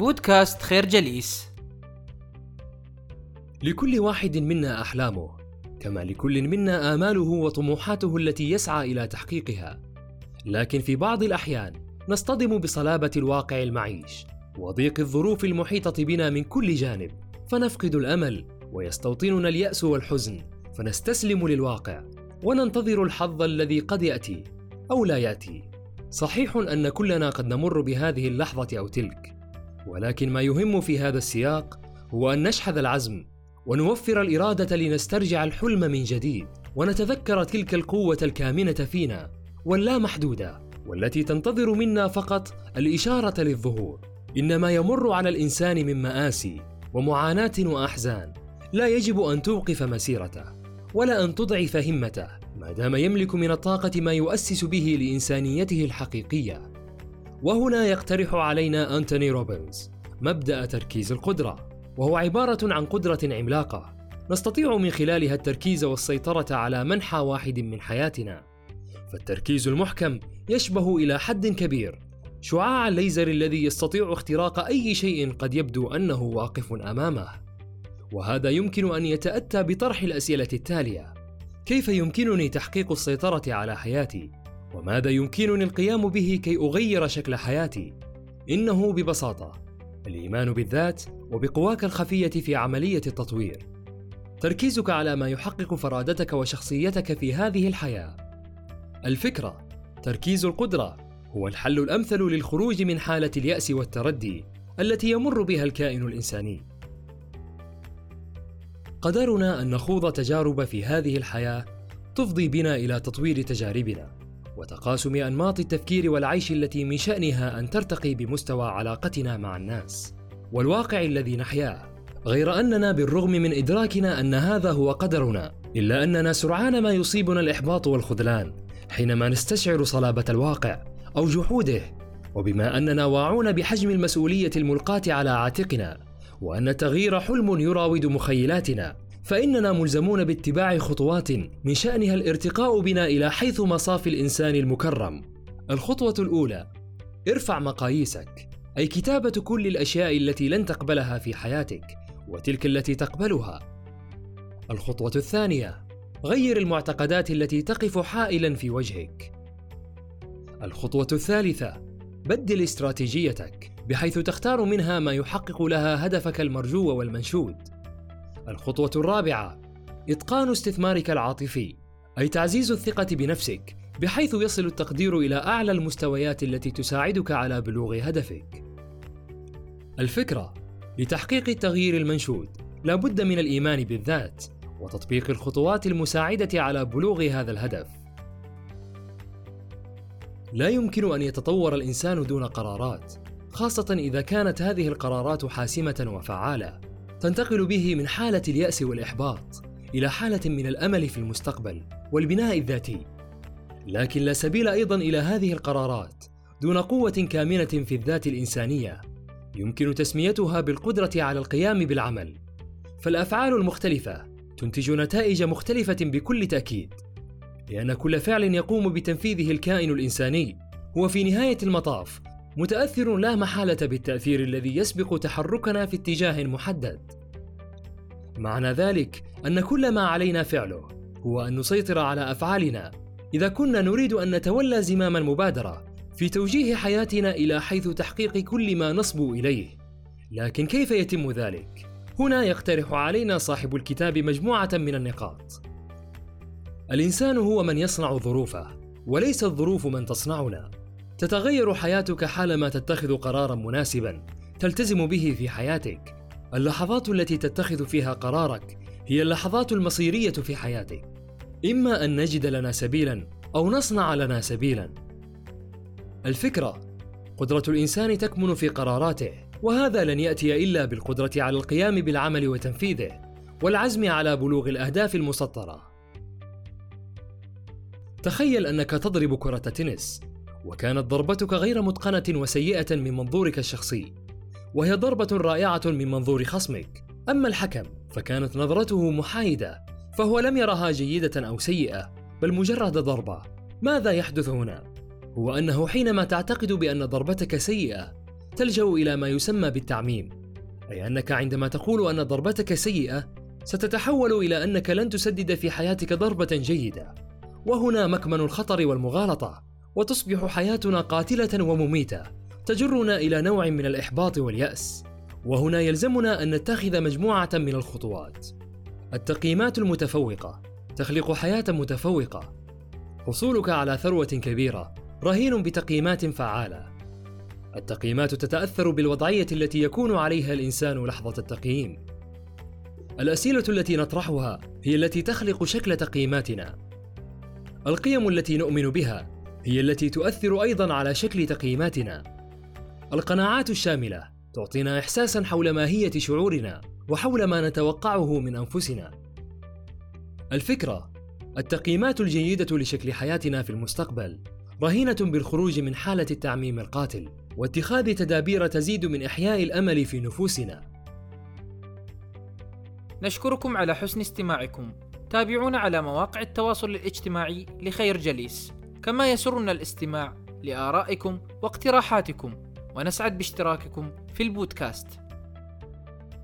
بودكاست خير جليس. لكل واحد منا أحلامه كما لكل منا آماله وطموحاته التي يسعى إلى تحقيقها. لكن في بعض الأحيان نصطدم بصلابة الواقع المعيش وضيق الظروف المحيطة بنا من كل جانب فنفقد الأمل ويستوطننا اليأس والحزن فنستسلم للواقع وننتظر الحظ الذي قد يأتي أو لا يأتي. صحيح أن كلنا قد نمر بهذه اللحظة أو تلك ولكن ما يهم في هذا السياق هو أن نشحذ العزم ونوفر الإرادة لنسترجع الحلم من جديد ونتذكر تلك القوة الكامنة فينا واللامحدوده والتي تنتظر منا فقط الإشارة للظهور. ان ما يمر على الإنسان من مآسي ومعاناة وأحزان. لا يجب أن توقف مسيرته ولا أن تضعف همته. ما دام يملك من الطاقة ما يؤسس به لإنسانيته الحقيقية وهنا يقترح علينا أنتوني روبنز مبدأ تركيز القدرة وهو عبارة عن قدرة عملاقة. نستطيع من خلالها التركيز والسيطرة على منحى واحد من حياتنا. فالتركيز المحكم يشبه إلى حد كبير. شعاع الليزر الذي يستطيع اختراق أي شيء قد يبدو أنه واقف أمامه. وهذا يمكن أن يتأتى بطرح الأسئلة التالية. كيف يمكنني تحقيق السيطرة على حياتي؟ وماذا يمكنني القيام به كي أغير شكل حياتي؟ إنه ببساطة الإيمان بالذات وبقواك الخفية في عملية التطوير. تركيزك على ما يحقق فرادتك وشخصيتك في هذه الحياة. الفكرة تركيز القدرة هو الحل الأمثل للخروج من حالة اليأس والتردي التي يمر بها الكائن الإنساني. قدرنا أن نخوض تجارب في هذه الحياة تفضي بنا إلى تطوير تجاربنا. وتقاسم أنماط التفكير والعيش التي من شأنها أن ترتقي بمستوى علاقتنا مع الناس والواقع الذي نحياه. غير أننا بالرغم من إدراكنا أن هذا هو قدرنا إلا أننا سرعان ما يصيبنا الإحباط والخذلان حينما نستشعر صلابة الواقع أو جحوده وبما أننا واعون بحجم المسؤولية الملقاة على عاتقنا وأن التغيير حلم يراود مخيلاتنا. فإننا ملزمون باتباع خطوات من شأنها الارتقاء بنا إلى حيث مصاف الإنسان المكرم. الخطوة الأولى: ارفع مقاييسك، أي كتابة كل الأشياء التي لن تقبلها في حياتك، وتلك التي تقبلها. الخطوة الثانية: غير المعتقدات التي تقف حائلا في وجهك. الخطوة الثالثة: بدل استراتيجيتك بحيث تختار منها ما يحقق لها هدفك المرجو والمنشود. الخطوة الرابعة إتقان استثمارك العاطفي أي تعزيز الثقة بنفسك بحيث يصل التقدير إلى أعلى المستويات التي تساعدك على بلوغ هدفك. الفكرة لتحقيق التغيير المنشود لا بد من الإيمان بالذات وتطبيق الخطوات المساعدة على بلوغ هذا الهدف. لا يمكن أن يتطور الإنسان دون قرارات، خاصة إذا كانت هذه القرارات حاسمة وفعالة. تنتقل به من حالة اليأس والإحباط إلى حالة من الأمل في المستقبل والبناء الذاتي. لكن لا سبيل أيضا إلى هذه القرارات دون قوة كامنة في الذات الإنسانية يمكن تسميتها بالقدرة على القيام بالعمل. فالأفعال المختلفة تنتج نتائج مختلفة بكل تأكيد. لأن كل فعل يقوم بتنفيذه الكائن الإنساني هو في نهاية المطاف متأثر لا محالة بالتأثير الذي يسبق تحركنا في اتجاه محدد. معنى ذلك أن كل ما علينا فعله هو أن نسيطر على أفعالنا. إذا كنا نريد أن نتولى زمام المبادره في توجيه حياتنا إلى حيث تحقيق كل ما نصبو إليه. لكن كيف يتم ذلك؟ هنا يقترح علينا صاحب الكتاب مجموعة من النقاط. الإنسان هو من يصنع ظروفه وليس الظروف من تصنعنا. تتغير حياتك حالما تتخذ قرارا مناسبا تلتزم به في حياتك. اللحظات التي تتخذ فيها قرارك هي اللحظات المصيرية في حياتك. إما أن نجد لنا سبيلا أو نصنع لنا سبيلا. الفكرة قدرة الإنسان تكمن في قراراته وهذا لن يأتي إلا بالقدرة على القيام بالعمل وتنفيذه والعزم على بلوغ الأهداف المسطرة. تخيل أنك تضرب كرة تنس. وكانت ضربتك غير متقنة وسيئة من منظورك الشخصي. وهي ضربة رائعة من منظور خصمك. أما الحكم فكانت نظرته محايدة فهو لم يرها جيدة أو سيئة بل مجرد ضربة. ماذا يحدث هنا؟ هو أنه حينما تعتقد بأن ضربتك سيئة تلجأ إلى ما يسمى بالتعميم. أي أنك عندما تقول أن ضربتك سيئة ستتحول إلى أنك لن تسدد في حياتك ضربة جيدة. وهنا مكمن الخطر والمغالطة. وتصبح حياتنا قاتلة ومميتة تجرنا إلى نوع من الإحباط واليأس. وهنا يلزمنا أن نتخذ مجموعة من الخطوات. التقييمات المتفوقة تخلق حياة متفوقة. حصولك على ثروة كبيرة رهين بتقييمات فعالة. التقييمات تتأثر بالوضعية التي يكون عليها الإنسان لحظة التقييم. الأسئلة التي نطرحها هي التي تخلق شكل تقييماتنا. القيم التي نؤمن بها هي التي تؤثر أيضا على شكل تقييماتنا القناعات الشاملة تعطينا إحساسا حول ماهية شعورنا وحول ما نتوقعه من أنفسنا الفكرة التقييمات الجيدة لشكل حياتنا في المستقبل رهينة بالخروج من حالة التعميم القاتل واتخاذ تدابير تزيد من إحياء الأمل في نفوسنا. نشكركم على حسن استماعكم. تابعونا على مواقع التواصل الاجتماعي لخير جليس، كما يسرنا الاستماع لآرائكم واقتراحاتكم، ونسعد باشتراككم في البودكاست.